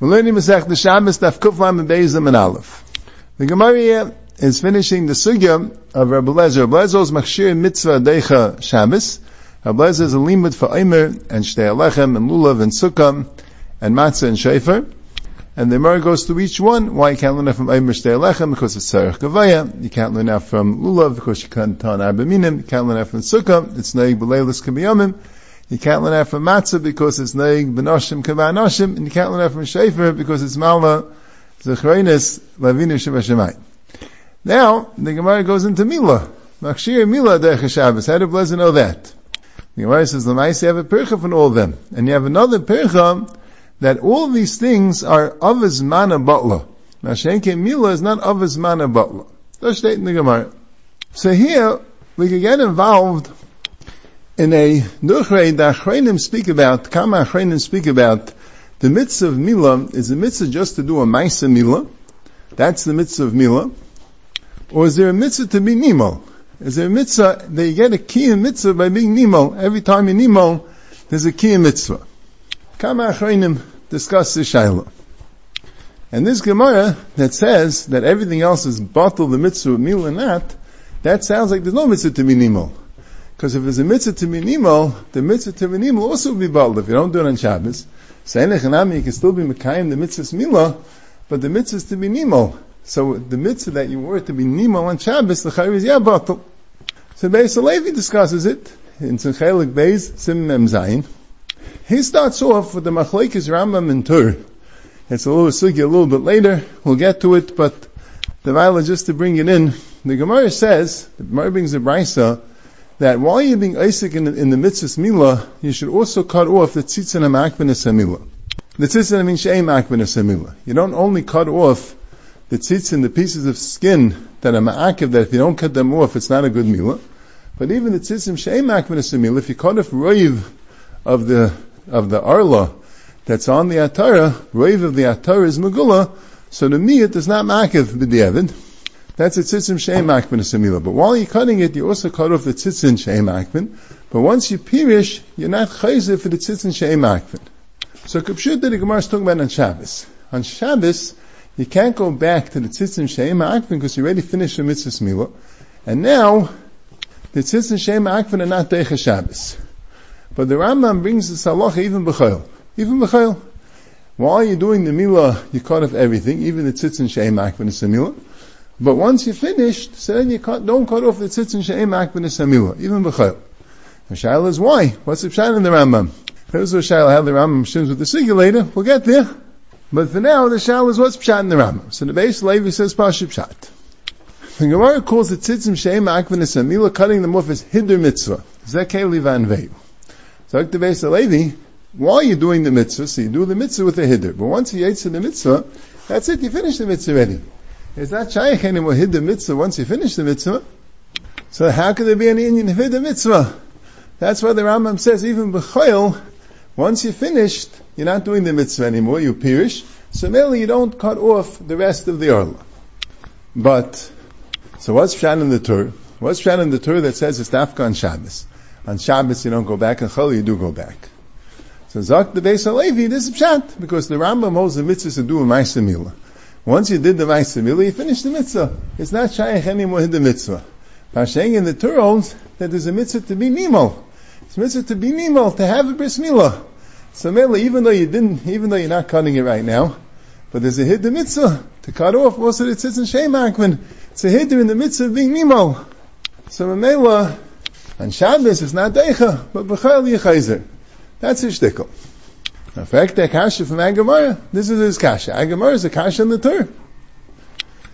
We're learning Masech Shabbos Daf Kuflam and and Aleph. The Gemara is finishing the sugya of Rabbi Lezer. Rabbi Lezer's Machshir Mitzvah Deicha Shabbos. Rabbi Lezer is a limud for Eimer and Shtei Alechem and Lulav and Sukkah and Matzah and Shefer. And the Gemara goes to each one. Why you can't learn that from Eimer Shtei Alechem? Because it's Tzarech Gavaya. You can't learn that from Lulav because you can't turn Arba Minim. You can't learn that from Sukkah. It's Neig B'Leilis Kabiyamim. You can't learn from matzah because it's neig benoshim kavanoshim, and you can't learn from shefer because it's malva zechreinis lavinu shemashemai. Now, the Gemara goes into Mila. Machshir Mila derech Shabbos. How did Blazer know that? The Gemara says, Lamais, you have a percha from all of them. And you have another percha that all these things are of his mana butler. Now, Shenke Mila is not of avaz mana butler. That's stated in the Gemara. So here, we can get involved in a Nuchrei, the Achreinim speak about, Kama Achreinim speak about, the mitzvah of Mila is a mitzvah just to do a Maisa Mila. That's the mitzvah of Mila. Or is there a mitzvah to be Nimo? Is there a mitzvah that you get a key in mitzvah by being Nimo? Every time you Nimo, there's a key in mitzvah. Kama Achreinim discuss this Shaila. And this Gemara that says that everything else is bottle the mitzvah of Mila and that, that sounds like there's no mitzvah to be Nimo. Because if it's a mitzvah to minimal, the mitzvah to minimal also will be bald if you don't do it on Shabbos. So you can still be Mekayim the mitzvah mila, but the mitzvah is to be nimal. So the mitzvah that you were to be nimal on Shabbos, the chayv is yabatul. So Beis Levi discusses it in Tzechelik Beis Sim Mem Zayin. He starts off with the Machlekes Rambam and Tur. It's a little sugi a little bit later. We'll get to it, but the Viola just to bring it in. The Gemara says, the Gemara brings a brisa that while you're being Isaac in, in the mitzvah Mila, you should also cut off the tzitzin and Mila. The tzitzin means she'em akbenes Mila. You don't only cut off the tzitzin, the pieces of skin that are ma'akiv, that if you don't cut them off, it's not a good Mila. But even the tzitzin she'em akbenes Mila, if you cut off roiv of the, of the arla that's on the atara, roiv of the atara is megula, so the miyat is not ma'akiv b'diavad. That's a tzitzim she'em akbin samila. But while you're cutting it, you also cut off the tzitzin she'em akbin. But once you pirish, you're not chayzer for the tzitzin she'em akbin. So Kapshut that the Gemara is talking about on Shabbos. On Shabbos, you can't go back to the tzitzin she'em akbin because you already finished the mitzvah smila. And now, the tzitzin she'em akbin are not deicha Shabbos. But the Rambam brings the halacha even b'chayil. Even b'chayil. While you're doing the milah, you cut off everything, even the tzitzin she'em akbin is the. But once you're finished, so then you cut, don't cut off the tzitzin she'em akbin samila, even b'chayil. The shaila is why? What's the pshat in the Rambam? Here's the shaila how the Rambam shims with the singulator. We'll get there. But for now, the shaila is what's pshat in the Rambam. So the Beis Levi says pasha pshat. The Gemara calls the tzitzim she'em akbin samila, cutting them off as hider mitzvah. Zekei livan veyu. So the Beis Levi, while you're doing the mitzvah, so you do the mitzvah with a hider. But once you yates the mitzvah, that's it, you finish the mitzvah already. Is that shaykh anymore hid the mitzvah once you finish the mitzvah? So how could there be any Indian hid the mitzvah? That's why the Rambam says even b'choil, once you're finished, you're not doing the mitzvah anymore, you perish. So merely you don't cut off the rest of the orla. But, so what's Pshat in the Torah? What's Pshat in the Torah that says it's Dafka on Shabbos? On Shabbos you don't go back, and Chol you do go back. So Zak the Beis Halevi, this is Pshat, because the Rambam holds the mitzvah to do a Maisa Milah. Once you did the Mila, you finished the mitzvah. It's not Shaykh anymore in the mitzvah. Pasheng in the Torah that there's a mitzvah to be Nimol. It's a mitzvah to be Nimol, to have a Bris Milah. So Mela, even though you didn't, even though you're not cutting it right now, but there's a hidden mitzvah to cut off. Also, it says in Shem Akman, it's a hidden in the mitzvah of being Nimol. So Mela, on Shabbos it's not Deicha, but B'chayel Yechayzer. That's his shtickle. In fact, that kasha from Agamara, this is his kasha. Agamara is a kasha in the Torah.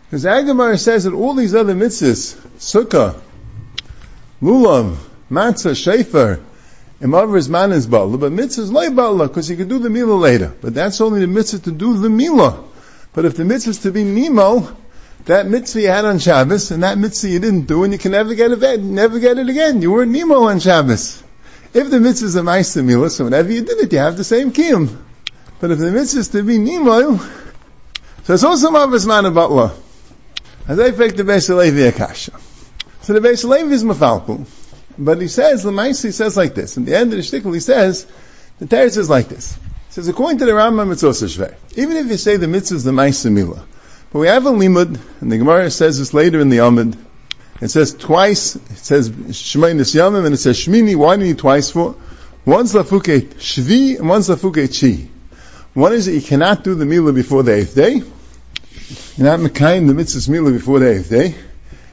Because Agamara says that all these other mitzvahs, sukkah, lulav, matzah, shefer, Imavar is man is bala, but mitzvah is lay bala, because you can do the milah later. But that's only the mitzvah to do the milah. But if the mitzvah is to be nimo, that mitzvah you had on Shabbos, and that mitzvah you didn't do, and you can never get it, never get it again. You were nemo on Shabbos. If the mitzvah is a ma'aser milah, so whenever you did it, you have the same kiyum. But if the mitzvah is to be nimoil, so it's also mavas man batla. As I picked the Beis Levi Akasha. So the Beis Levi is mafalku. But he says, the Maisi says like this. In the end of the shtickle, he says, the Torah is like this. He says according to the Rambam, it's also shvei. Even if you say the mitzvah is the ma'aser but we have a limud, and the Gemara says this later in the Amid. It says twice. It says Shemay Yamim, and it says Shmini. Why do you need twice for? One's lafuke shvi, and one's lafuke chi. One is that you cannot do the milah before the eighth day. You're not mekayim the mitzvah's milah before the eighth day.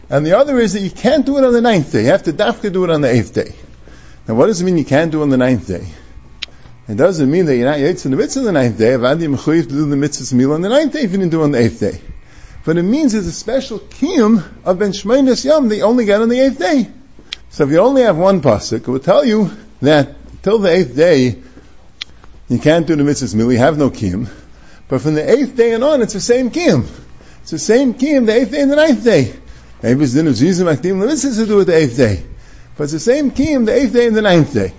And the other is that you can't do it on the ninth day. You have to dafka do it on the eighth day. Now what does it mean you can't do it on the ninth day? It doesn't mean that you're not yaitz in the mitzvah on the ninth day. Avadi mechuyev to do the mitzvah's milah on the ninth day if you didn't do it on the eighth day. But it means there's a special kiyum of ben shmeinis yom you only get on the eighth day. So if you only have one pasuk, it will tell you that till the eighth day you can't do the mitzvah's. You have no kiyum. But from the eighth day and on, it's the same kiyum. It's the same kiyum the eighth day and the ninth day. Maybe it's din of zizim akdim lemitzvahs to do with the eighth day. But it's the same kiyum the eighth day and the ninth day.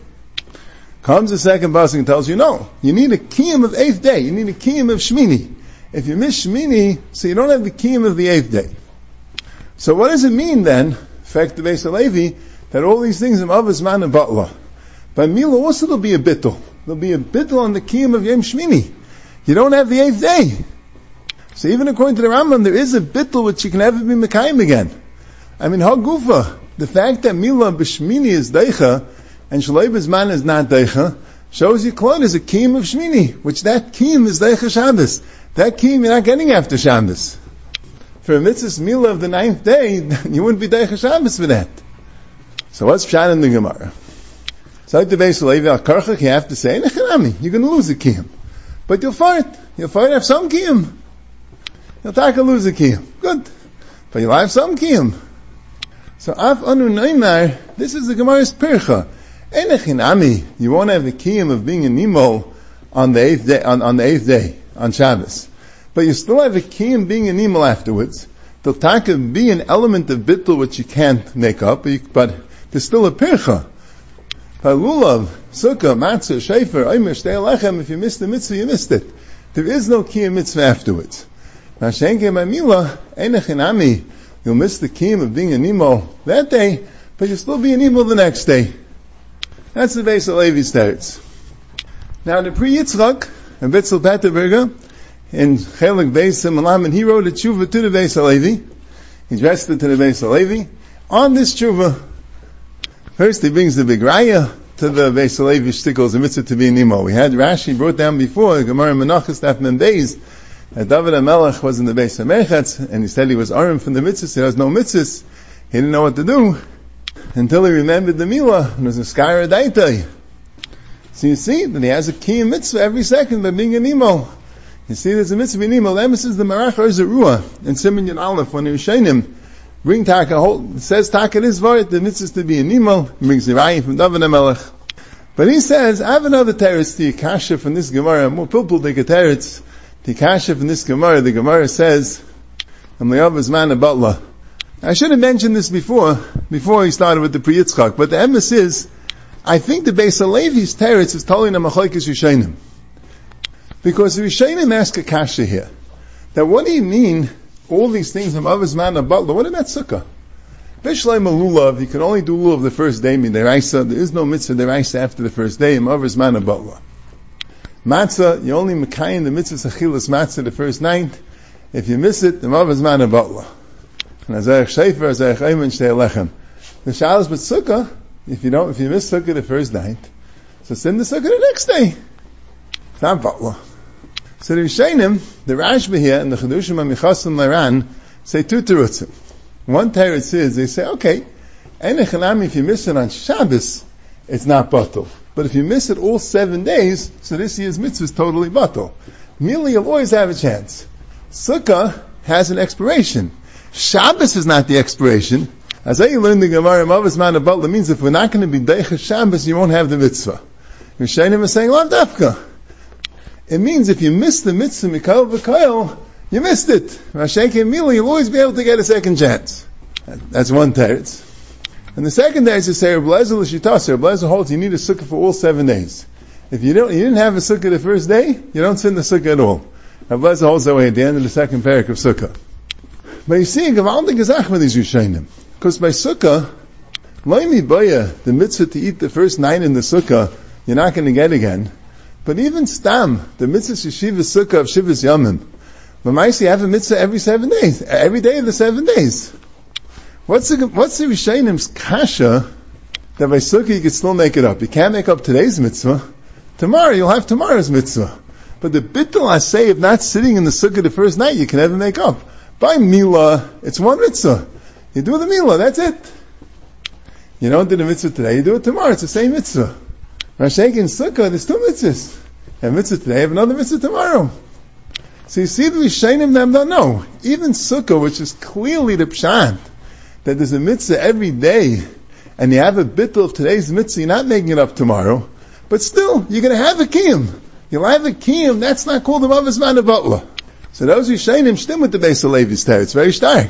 Comes the second pasuk and tells you, no, you need a kiyum of eighth day. You need a kiyum of shmini. If you miss shmini, so you don't have the kiyum of the eighth day. So what does it mean then, fact the Beis Levi, that all these things avos man and batla? By Mila also there'll be a bittul. There'll be a bittul on the kiyum of Yom Shmini. You don't have the eighth day. So even according to the Rambam, there is a bittul which you can never be Mekayim again. I mean, Hagufa, the fact that Mila B'Shmini is Deicha, and Shalei B'Zman is not Deicha, shows you Klon is a Kiyim of Shmini, which that Kiyim is Deicha Shabbos. That Kiyim you're not getting after Shabbos. For a mitzvah Mila of the ninth day, you wouldn't be Deicha Shabbos for that. So what's Pshat in the Gemara? So like the Beis Levi you have to say, Nechanami, you're going to lose the Kiyim. But you'll fight. You'll fight have some kiyum. You'll take a loser kiyum. Good. But you'll have some kiyum. So af anu neimar, this is the Gemara's pircha. Enechinami, you won't have the kiyum of being a nimo on the eighth day, on, on the eighth day, on Shabbos. But you still have a kiyum being a nimo afterwards. There'll take be an element of bittul which you can't make up, but, there's still a pircha. Lulav, Sukkah, Matzah, Shefer, Omer, Shtei Lechem, if you missed the mitzvah, you missed it. There is no Kiyam mitzvah afterwards. Mashenke Mamila, Enechinami, you'll miss the Kiyam of being a Nemo that day, but you'll still be a Nemo the next day. That's the Beis Halevi's. Now the Pri Yitzchak, and Bitzel Peterberger, in Chelik Beis Malam, and he wrote a tshuva to the Beis Halevi. He addressed it to the Beis Halevi. On this tshuva, First, he brings the big raya to the Beis Levi shtickles, the mitzvah to be an imo. We had Rashi brought down before, Gemara Menachas Daf Membeis, that David HaMelech was in the Beis HaMechatz, and he said he was armed from the mitzvahs, he has no mitzvahs, he didn't know what to do, until he remembered the Milah, and was a Skyra Daitai. So you see that he has a key in mitzvah every second by being an imo. You see there's a mitzvah in imo, is the Marach Ruah, in Simon Yin Aleph, when he was him, Bring taka whole, says taka this vart, the mitzvah to be an imo, brings the from David HaMelech. But he says, I have another teretz to Yakasha from this Gemara, more people a teretz, to Yakasha from this Gemara, the Gemara says, I'm the other's man of Butler. I should have mentioned this before, before he started with the Yitzchak, but the emes is, I think the Beis Levi's teretz is telling them Achoikis Rishonim. Because the Rishonim ask a kasha here. That what do you mean all these things of Avos Man Butler, what about Sukkah? Bishlai Malulav, you can only do lulav the first day. There is no mitzvah deraisa after the first day. Avos Man Butler. Matzah, you only mekayin the mitzvah sachilas matzah the first night. If you miss it, the Avos Man. And Azayach Shefer, Azayach Ayman Shtei Lechem. The Shalos but Sukkah, if you don't, if you miss Sukkah the first night, so send the Sukkah the next day. It's not Butler. So the Rishonim, the Rashba here and the Chedushim Amichasim Laran say two terutzim. One teretz is they say, okay, Enechanami, if you miss it on Shabbos, it's not batal. But if you miss it all seven days, so this year's mitzvah is totally batal. Merely you'll always have a chance. Sukkah has an expiration. Shabbos is not the expiration. As I learned the Gemara, Mavas Man Butler means if we're not going to be Deicha Shabbos, you won't have the mitzvah. Rishonim are saying, Lav Dafka. It means if you miss the mitzvah mikal v'kayel, you missed it. Rashenke Mili, you'll always be able to get a second chance. That's one teretz. And the second teretz is say, Rebelezer l'shitas, Rebelezer holds you need a sukkah for all seven days. If you don't, you didn't have a sukkah the first day, you don't sin the sukkah at all. Rebelezer holds that way at the end of the second parak of sukkah. But you see, Gavaldik Gezach with these Rishonim. Because by sukkah, Baya, the mitzvah to eat the first night in the sukkah, you're not going to get again. But even Stam, the mitzvah Yeshiva Sukkah of Shivas Yamim, Lamaisi have a mitzvah every seven days, every day of the seven days. What's the, what's the Rishonim kasha that by Sukkah you can still make it up? You can't make up today's mitzvah. Tomorrow you'll have tomorrow's mitzvah. But the bittul I say of not sitting in the Sukkah the first night you can never make up. By Mila, it's one mitzvah. You do the Mila, that's it. You don't do the mitzvah today, you do it tomorrow, it's the same mitzvah. Rashek in Sukkah, there's two mitzvahs. Have mitzvah today, have another mitzvah tomorrow. So you see the Rishonim them don't know. Even Sukkah, which is clearly the Pshat, that there's a mitzvah every day, and you have a bittul of today's mitzvah, you're not making it up tomorrow, but still, you're gonna have a kiyum. You'll have a kiyum, that's not called a Mavas Butler. So those Rishonim stem with the Beis Halevi's It's very stark.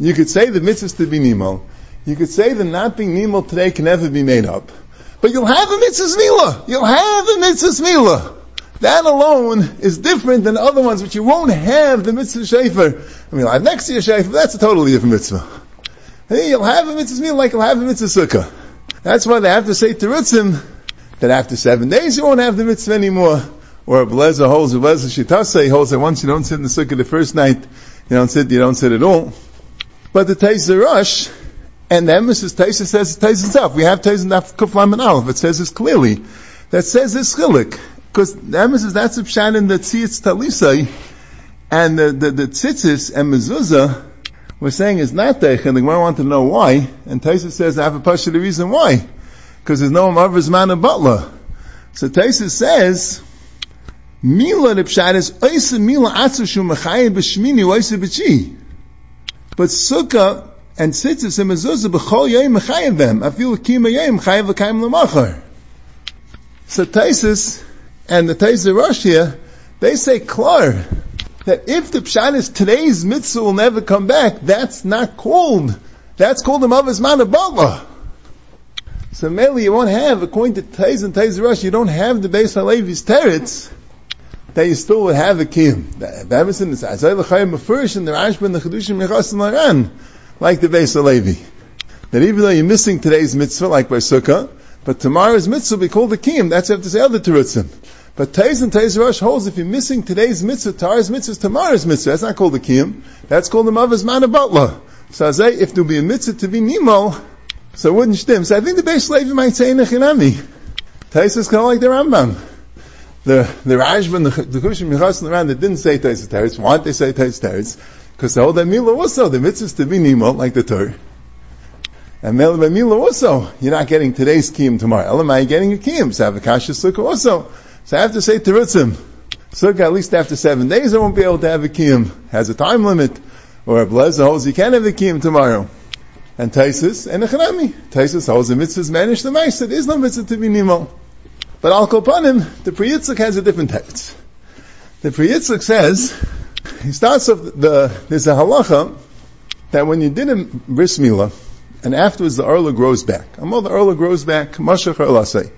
You could say the mitzvahs to be Nemo. You could say that not being Nemo today can never be made up. But you'll have a mitzvah mila. You'll have a mitzvah mila. That alone is different than other ones, which you won't have the mitzvah shafer. I mean, you'll next your shafer, that's a totally different mitzvah. Hey, you'll have a mitzvah mila like you'll have a mitzvah sukkah. That's why they have to say to Ritzim that after seven days you won't have the mitzvah anymore. Or a Blazer holds, a Blazer Shitasa holds that once you don't sit in the sukkah the first night, you don't sit, you don't sit at all. But the Taisa Rush, and the emphasis Taisa says Taisa itself. We have Taisa Naf Kuflam and Aleph. It says this clearly. That says this chilik. Because the emphasis that's the pshan in the tzitz talisai, and the, the, the tzitzis and mezuzah, we're saying is not teich, and the Gemara want to know why, and Taisa says I have a the reason why. Because there's no Amarvaz man of butler. So Taisa says, Mila the pshat is oisa mila atzu shu mechayim b'shmini oisa b'chi. But sukkah and tzitzis and mezuzah b'chol yoyim mechayev them. Afil kima yoyim chayev l'kayim l'machar. So Taisus and the Taisa Rosh here, they say klar that if the pshat is today's mitzvah will never come back, that's not called. That's called the Mavas Manabala. So mainly you won't have, according to Taiz and Taiz Rosh, you don't have the Beis Halevi's teretz that you still would have a kiyum. The Emerson is Azay L'chayim Mefurish and the Rashba the Chedushim Mechasim Laran like the Beis Halevi. That even though you're missing today's mitzvah, like by Sukkah, but tomorrow's mitzvah will be called the Kiyim. That's after say other Terutzim. But Taiz and Taiz Rosh holds if you're missing today's mitzvah, tomorrow's mitzvah is tomorrow's mitzvah. That's not called the Kiyim. That's called the Mavaz Mana Butler. So I say, if there be a mitzvah to be Nimo, so it wouldn't stem. So I think the Beis Levi might say Nechinami. Taiz is kind of like the Rambam. The, the Rashba the, the Kushim Yechasim around that didn't say Taiz Teretz. Why did they say Taiz Teretz? Because the whole that Mila also, the mitzvah to be Nimo, like the Torah. And Mila also, you're not getting today's Kiyim tomorrow. Elamai, getting a Kiyim. So have a Kasha Sukkah also. So I have to say Terutzim. Sukkah at least after seven days I won't be able to have a Kiyim. Has a time limit. Or a Blazer holds you can't have a Kiyim tomorrow. And Taisus and a Chanami. Taisus holds the mitzvahs managed the mice. There is no mitzvah to be Nimo. But Al Kopanim, the Pri has a different text. The Pri says, he starts off the, there's a halacha that when you did a bris milah, and afterwards the arla grows back. Amal the arla grows back, mashach arlasei.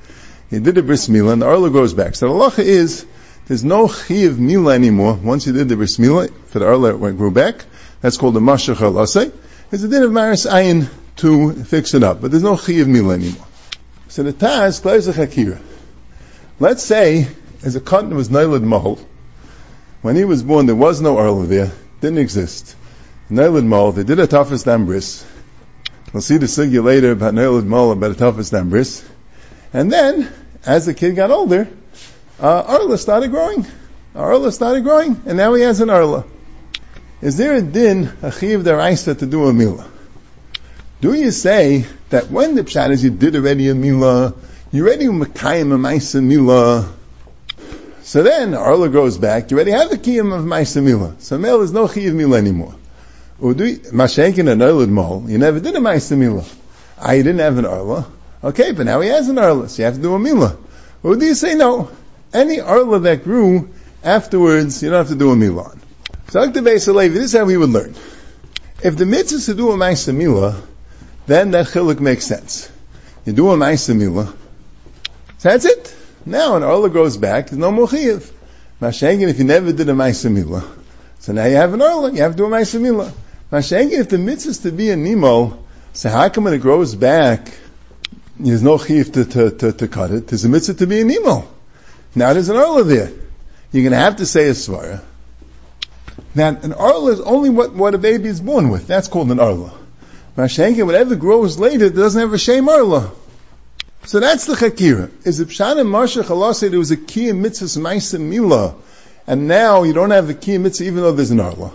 You did a bris milah and the arla grows back. So the halacha is, there's no chiv milah anymore. Once you did the bris milah, for the arla it grew back, that's called the mashach arlasei. There's a din of maris ayin to fix it up, but there's no chiv milah anymore. So the Taz plays a chakira. Let's say, as a cotton was nailed mahal, when he was born, there was no Arla there, didn't exist. Nailed Mal, they did a toughest ambris. We'll see the sugya later about Nailed Mal, about a toughest ambris. And then, as the kid got older, uh, Arla started growing. Arla started growing, and now he has an Arla. Is there a din, a chiv deraisa to do a milah? Do you say that when the pshat is you did already a milah, you already makayim a maisa milah, so then Arla grows back. You already have the kiyum of Maisamila. So Mel is no kiyum mila anymore. Mashenkin and Mol. You never did a Maisamila. I ah, didn't have an Arla. Okay, but now he has an Arla, so you have to do a Mila. Or do you say no? Any Arla that grew afterwards, you don't have to do a Mila on. So this is how we would learn. If the mitzvah is to do a Maisamila, then that chiluk makes sense. You do a Maisamila. So that's it. Now an Arla grows back, there's no more Chiyiv. Mashengen, if you never did a Maisamila, so now you have an Arla, you have to do a Maisamila. Mashengen, if the mitzvah is to be a Nemo, so how come when it grows back, there's no Chiyiv to, to, to, to cut it? There's a mitzvah to be a Nemo. Now there's an Arla there. You're going to have to say a Svara. Now, an Arla is only what, what a baby is born with. That's called an Arla. Mashenka, whatever grows later, doesn't have a shame Arla. So that's the Chakira. Is it Pshan and Marsha Allah said there was a key in mitzvahs Maisa Mila, and now you don't have key in mitzvah even though there's an Arla.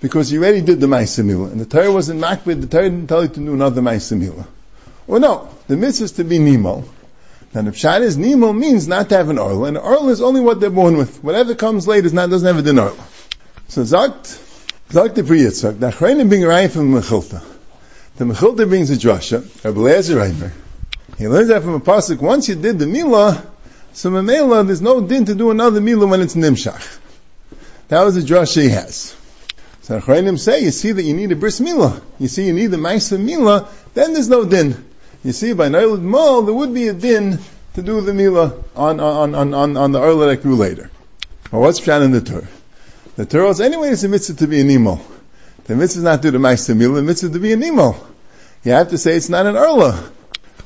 Because you already did the Maisa and the Torah wasn't makbid, the Torah didn't tell you to do another Maisa Mila. Well no, the mitzvah is to be Nemo. Now the Pshat is Nemo means not to have an Arla, and an Arla is only what they're born with. Whatever comes later is not, doesn't have a din Arla. So Zakt, Zakt the Pri Yitzchak, the bring raya from Mechilta. The Mechilta brings a drasha, Rabbi Lezer Reimer. He learns that from a pasuk. Once you did the milah, so memela, there's no din to do another milah when it's nimshach. That was the drasha he has. So Achrayim say, you see that you need a bris milah. You see you need the ma'isa milah, then there's no din. You see, by Nailad Mal, there would be a din to do the milah on, on, on, on, on the Arla that grew later. Well, what's Pshan in the Torah? The Torah is anyway it's a mitzvah to be an emo. The mitzvah is not to do the Ma'aseh Milah, the mitzvah to be an emo. You have to say it's not an Erla.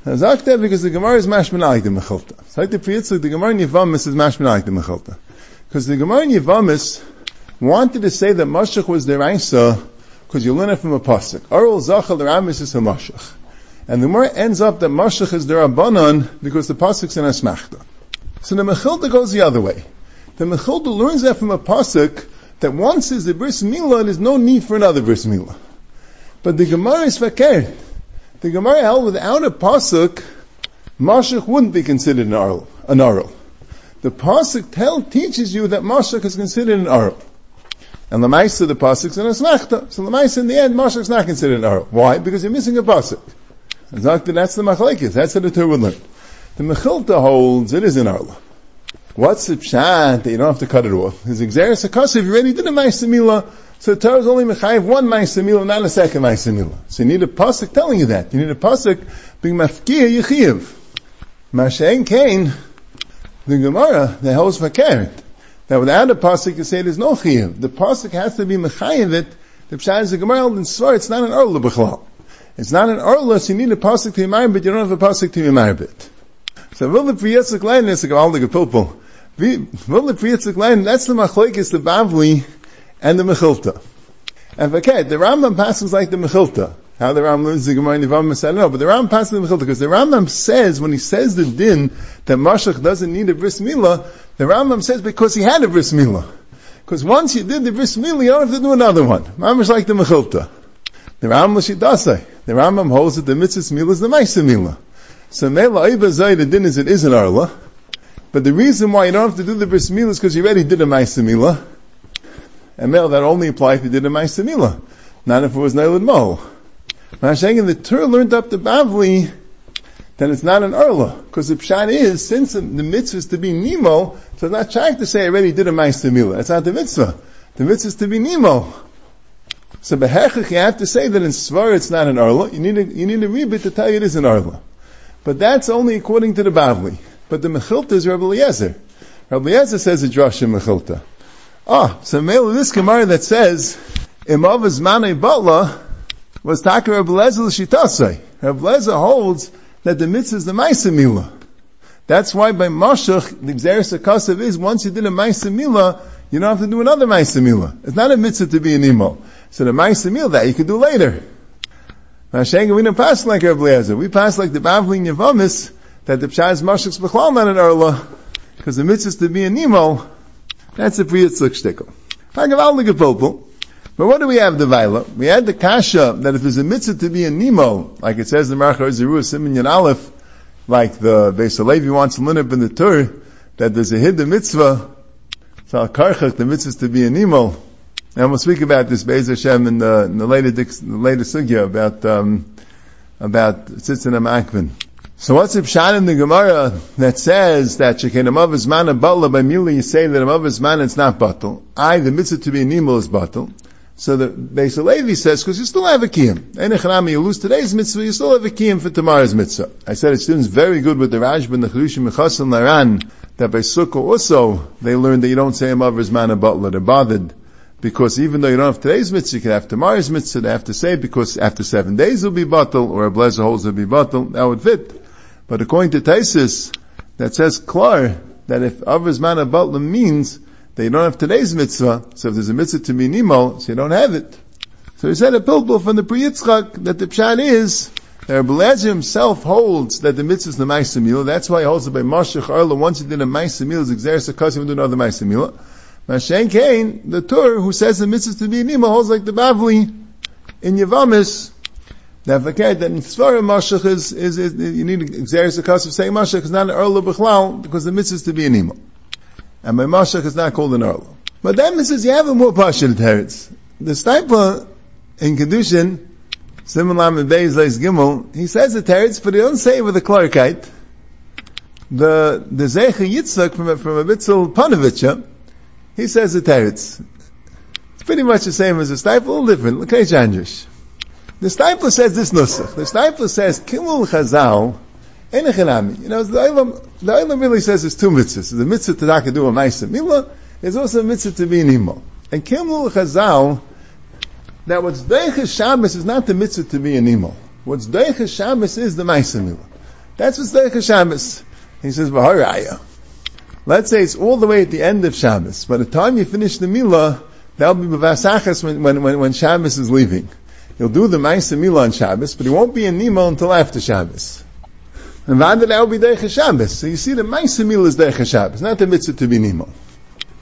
Zakta because the Gemara is mashmanalik the Mechilta. It's like the Priyitzuk, the Gemara in Yevamis is mashmanalik the Mechilta. Because the Gemara in Yevamis wanted to say that Mashach was the Raisa because you learn it from a pasuk. Arul Zachal Ramis is a Mashach. And the Gemara ends up that Mashach is the Rabbanon because the pasuk's in Asmachta. So the Mechilta goes the other way. The Mechilta learns that from a pasuk that once is the bris milah, there's no need for another bris milah. But the Gemara is fakir. The Gemara held without a pasuk, mashach wouldn't be considered an arl. An arl. The pasuk tell teaches you that mashach is considered an arl. And the Maisa, the pasuk's in a smachta. So the Maisa, in the end, mashach's not considered an arl. Why? Because you're missing a pasuk. That's the machlekes. That's the Torah would learn. The Mechilta holds it is an arla. What's the pshat that you don't have to cut it off? Is exeris akasiv, you already did a ma'asimila, so the Torah is only mechayiv one ma'asimila, not a second ma'asimila. So you need a pasuk telling you that. You need a pasuk being mafkir yichiv. Mashen Kain, the Gemara, the holds fakir. That without a pasuk you say there's no chiv. The pasuk has to be mechayiv it. The pshat is the Gemara in Svar, it's not an orla b'chlal. It's not an orla, so you need a pasuk to be but you don't have a pasuk to be it. So will the priyatzak line is a gewaldige pilpul. Will the Priyitzuk line, that's the machlekes, the Bavli, and the Mechilta. And okay, the Rambam passes like the Mechilta. How the Rambam learns the Gemara in Yivam I don't know, but the Rambam passes the Mechilta, because the Rambam says, when he says the din, that Mashach doesn't need a bris milah, the Rambam says because he had a bris milah. Because once you did the bris milah, you don't have to do another one. Mamash like the Mechilta. The Rambam Shidasai. The Rambam holds that the mitzvah milah is the Maisa milah. So Mela Oiba the din is it is an Arla. But the reason why you don't have to do the bris milah is because you already did a ma'aseh milah. And male, that only applies if you did a ma'aseh milah, not if it was nailed mo. Mashayim, the Torah learned up the Bavli then it's not an Erla. Because the Pshat is, since the mitzvah is to be Nemo, so it's not trying to say already did a Ma'aseh Milah. It's not the mitzvah. The mitzvah is to be Nemo. So Behechach, you have to say that in Svar it's not an Erla. You need a, you need a rebit to tell you it is an Erla. But that's only according to the Bavli. But the Mechilta is Rabbi Eliezer. Rabbi Eliezer says a Drush in Mechilta. Ah, so Mele, this Gemara that says, Imav Zmanei Batla was Taka Rabbi Eliezer L'Shitasei. Rabbi Eliezer holds that the mitzvah is the Maisa Milah. That's why by Mashach, the Xeris Akasav is, once you did a Maisa Milah, you don't have to do another Maisa Milah. It's not a mitzvah to be an Imo. So the Maisa Milah, that you can do later. Mashenga, we don't pass like Rabbi Eliezer. We pass like the Bavli Yavamis, that the Pshah is Mashach's B'chlal not an Erla, because the mitzvah is to be a Nemo, that's a Priyitzlik shtickle. But what do we have the Vaila? We had the Kasha that if there's a mitzvah to be a Nemo, like it says in Marcha Zerua Simon Yan Aleph, like the Beis Levi wants to learn up in the Torah, that there's a hidden mitzvah, so Karchach, the mitzvah is to be a Nemo. And we'll speak about this Beis Hashem in the, in the later, the later sugya about, um, about Tzitzin Akvin. So what's the pshat in the Gemara that says that shekin amav is mana batla by mili you say that amav is mana it's not batal. I the mitzvah to be an emo is batal. So the Beis Levi says because you still have a kiyum. Enechanami you lose today's mitzvah you still have a kiyum for tomorrow's mitzvah. I said it students very good with the Rashba and the Cherushim Mechasim Laran that by Sukkah also they learned that you don't say amav is batla they're bothered. Because even though you don't have today's mitzvah, you can have tomorrow's mitzvah, they have to say because after seven days will be batal, or a blazer holds will be batal, that would fit. But according to Taisis, that says klar, that if Avos Mana Batla means that you don't have today's mitzvah, so if there's a mitzvah to be Nimo, so you don't have it. So he said a pilpul from the Yitzchak that the pshat is that Rabbi himself holds that the mitzvah is the Maisamila. That's why he holds it by Mashach Arla. Once he did a Maisamila, is Xeris Akasim do another Maisamila. Mashen Kain, the Tur, who says the mitzvah to be Nima, holds like the Bavli in Yavamis. Now forget that in Svarim Mashach is, is, is, you need Xeris Akasim saying Mashach is not an Arla B'chlal because the mitzvah is to be a Nima. And my Mashach is not called an Arla. But then says you have a more partial teretz. The Stipa in Kedushin, Simulam and Beis Leis Gimel, he says the teretz, but he doesn't say it with a clarkite. The, the Zecha Yitzchak from, from a Bitzel Panovitcha, he says the teretz. It's pretty much the same as the Stipa, a little different. Look at Andrish. The Stipa says this nusach. The Stipa says, Kimul Chazal, Enechanami. You know, the Olam, the Olam really says there's two mitzvahs. The mitzvah to do a Maisa Mila, is also a mitzvah to be an Imo. And Kimul Chazal, now, what's Deiches Shabbos is not the mitzvah to be an imo. What's Deiches Shabbos is the Maisa Milah. That's what's Deiches Shabbos. He says, V'haraya. Let's say it's all the way at the end of Shabbos. By the time you finish the Milah, that'll be Bavasachas when, when, when Shabbos is leaving. He'll do the Maisa Mila on Shabbos, but he won't be in Nemo until after Shabbos. And will be Deiches Shabbos. So you see the Maisa Mila is Deiches Shabbos, not the mitzvah to be Nemo.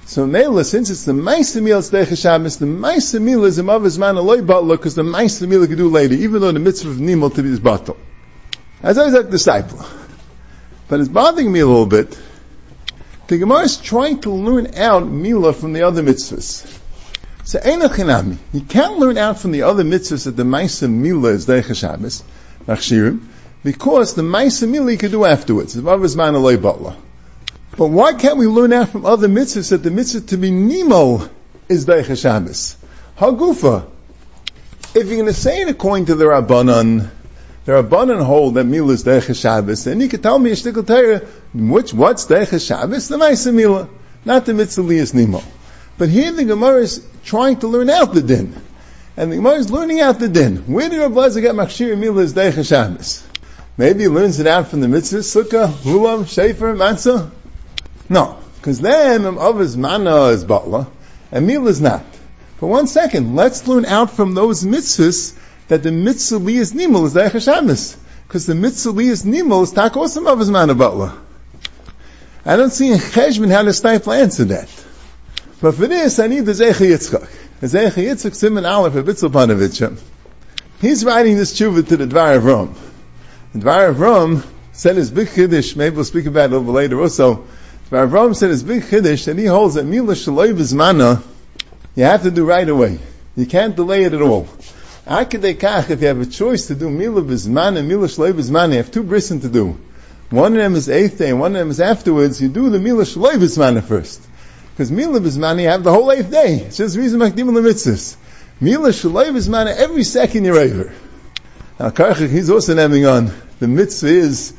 So Mela, since it's the Maisa is Tzedech Shabbos, the Maisa Mila is a Mavaz Man Aloy Batla, because the Maisa Meal could do later, even though the mitzvah of Nimel to be is Batal. As I said, disciple. But it's bothering me a little bit. The Gemara is trying to learn out Mila from the other mitzvahs. So Einachinami, you can't learn out from the other mitzvahs that the Maisa Mila is Dech Shabbos, Nachshirim, because the Maisa Mila you could do afterwards. But why can't we learn out from other mitzvahs that the mitzvah to be Nemo is Deicha Shabbos? Hagufa. If you're going to say it according to the Rabbanan, the Rabbanan hold that Mila is Deicha Shabbos, then you can tell me which, what's Deicha Shabbos? The Maisa Mila, not the mitzvah is Nemo. But here the Gemara is trying to learn out the din. And the Gemara is learning out the din. Where did Rabbi Lezer get Machshir Mila is Deicha Shabbos? Maybe he learns it out from the mitzvah, Sukkah, Hulam, Shefer, Matzah. No, because then Avos Mana is Batla, and Mil is not. For one second, let's learn out from those mitzvahs that the mitzvah is nimel is Deicha Shabbos. Because the mitzvah li is nimel is tak also Avos Mana Batla. I don't see in Cheshbon how to stifle answer that. But for this, I need the Zecha Yitzchak. The Zecha Yitzchak Simon Aleph of Bitzel Panovich. He's writing this tshuva to the Dvar of Rom. The Dvar of Rom said his big Kiddush, maybe we'll speak about it a little later also, but Avram said his big chiddush that he holds that mila shaloy mana you have to do right away. You can't delay it at all. Akadekach, if you have a choice to do mila bizmana and mila shaloy bizmana, you have two brisin to do. One of them is eighth day, and one of them is afterwards. You do the mila shaloy bizmana first. Because mila bizmana, you have the whole eighth day. It's just reason makdim mitzvahs. Mila shaloy bizmana, every second you're over. Now Karchik, he's also naming on, the mitzvah is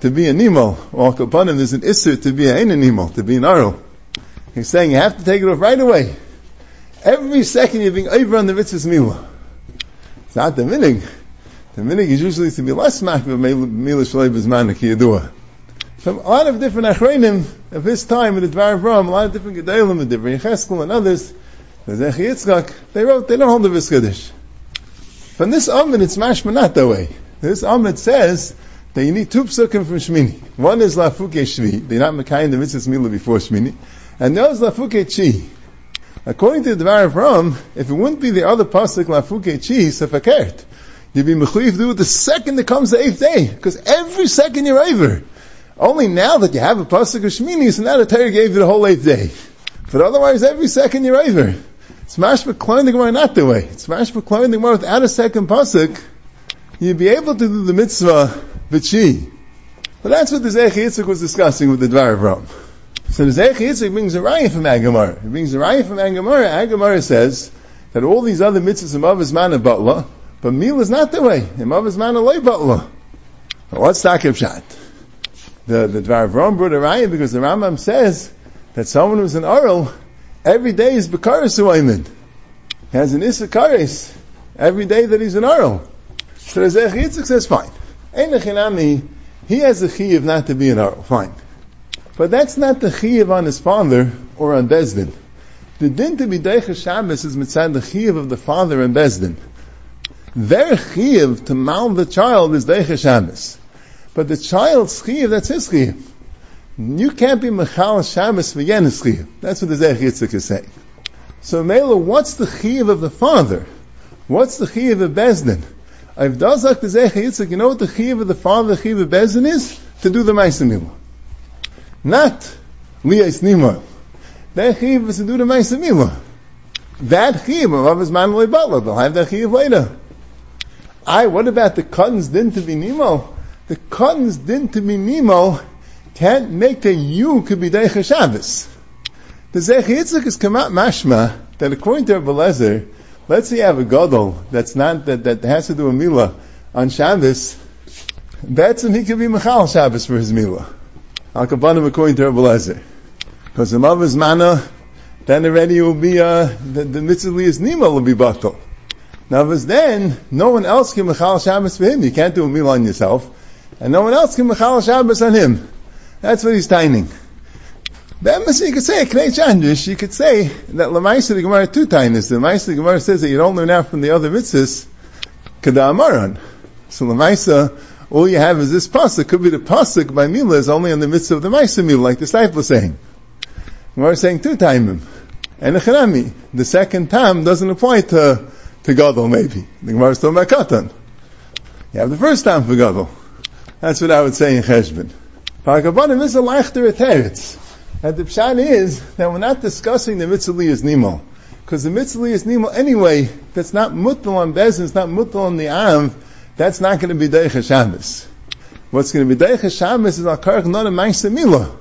to be a emo, or upon him there's an issue to be an emo, to be an arrow. He's saying you have to take it off right away. Every second you're being over on the mitzvah's mila. It's not the minig. The minig is usually to be less mak of mila shleib is manik yadua. From a lot of different achreinim of his time in the Dvar of Ram, a lot of different gedalim, the different Yecheskel and others, the Zechi Yitzchak, they wrote, they don't hold the Viskadish. From this Amid, it's mashma not that way. This Amid says, that you need two psukim from Shmini. One is Lafuke Shvi, they're not Mekayim the mitzvah Mila before Shmini, and the other is Lafuke Chi. According to the Dvar of Ram, if it wouldn't be the other pasuk Lafuke Chi, Sefakert, you'd be Mechuyiv do it the second that comes the eighth day, because every second you're over. Only now that you have a pasuk of Shmini, so now the Torah gave you the whole eighth day. But otherwise, every second you're over. It's mashma the Gemara not the way. It's mashma the Gemara without a second pasuk. You'd be able to do the mitzvah V'chi. But that's what the Zeich Yitzchak was discussing with the Dvar Rome. So the Zeich Yitzchak brings a raya from Agamar. He brings a raya from Agamar. Agamar says that all these other mitzvahs of Mav man of Batla, but meal is not the way. Mav is man loy Batla. What's Takib Shat? The, the Dvar of Rome brought a raya because the Rambam says that someone who's an Oral, every day is Bakaris Uayman. He has an Issachar every day that he's an Oral. So the Zeich Yitzchak says, fine. Ein he has a chiv not to be an arrow. Fine. But that's not the chiv on his father or on Bezdin. The din to be Deicha Shabbos is mitzad the chiv of the father and Bezdin. Their chiv to mount the child is Deicha Shabbos. But the child's chiv, that's his chiv. You can't be Mechal Shabbos for Yenis chiv. That's what the Yitzchak is saying. So Mela, what's the chiv of the father? What's the chiv of Bezdin? If Dazak the Zech Yitzchak, you know what the chiv of the father, the chiv of Bezdin is? To do the Maisamila. Not Liyas Nima. That chiv is to do the Maisamila. That chiv of his man Butler, they'll have that chiv later. I, what about the Cotton's din to be Nemo? The Cotton's din to be Nemo can't make that you could be Deicha Shabbos. The Zech Yitzchak is out mashma that according to Rabbi Lezer, let's say you have a gadol that's not that, that has to do a milah on Shabbos, that's when he could be Mechal Shabbos for his milah. Al Kabbanim according to Rabbi Lezer. Because the mother's mana, then already will be, uh, the, the mitzvah is Nima will be batal. Now, if it's then, no one else can Mechal Shabbos for him. You can't do a milah on yourself. And no one else can Mechal Shabbos on him. That's what he's tining. Then you could say, Knei you could say that Lamaisa the Gemara two times. The Lamaisa the Gemara says that you don't learn out from the other mitzvahs, Kada Amaran. So Lamaisa, all you have is this pasuk. Could be the pasuk by Mila is only on the mitzvah of the Maisa Mila, like the disciple is saying. Gemara saying two times. And the Chanami, the second time doesn't apply to, to Gadol maybe. The Gemara is talking about Katan. You have the first time for Gadol. That's what I would say in Cheshbon. Parakabanim is a leichter teretz. And the pshat is that we're not discussing the mitzvah is nimo. Because the mitzvah is nimo anyway, that's not mutal on bezin, it's not mutal on the am, that's not going to be deicha Shabbos. What's going to be deicha Shabbos is al-karach not a ma'isa.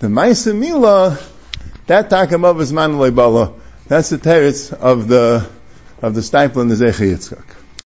The ma'isa mila, that takamav is man. That's the teretz of the, of the Steipler in the Zecha Yitzchak.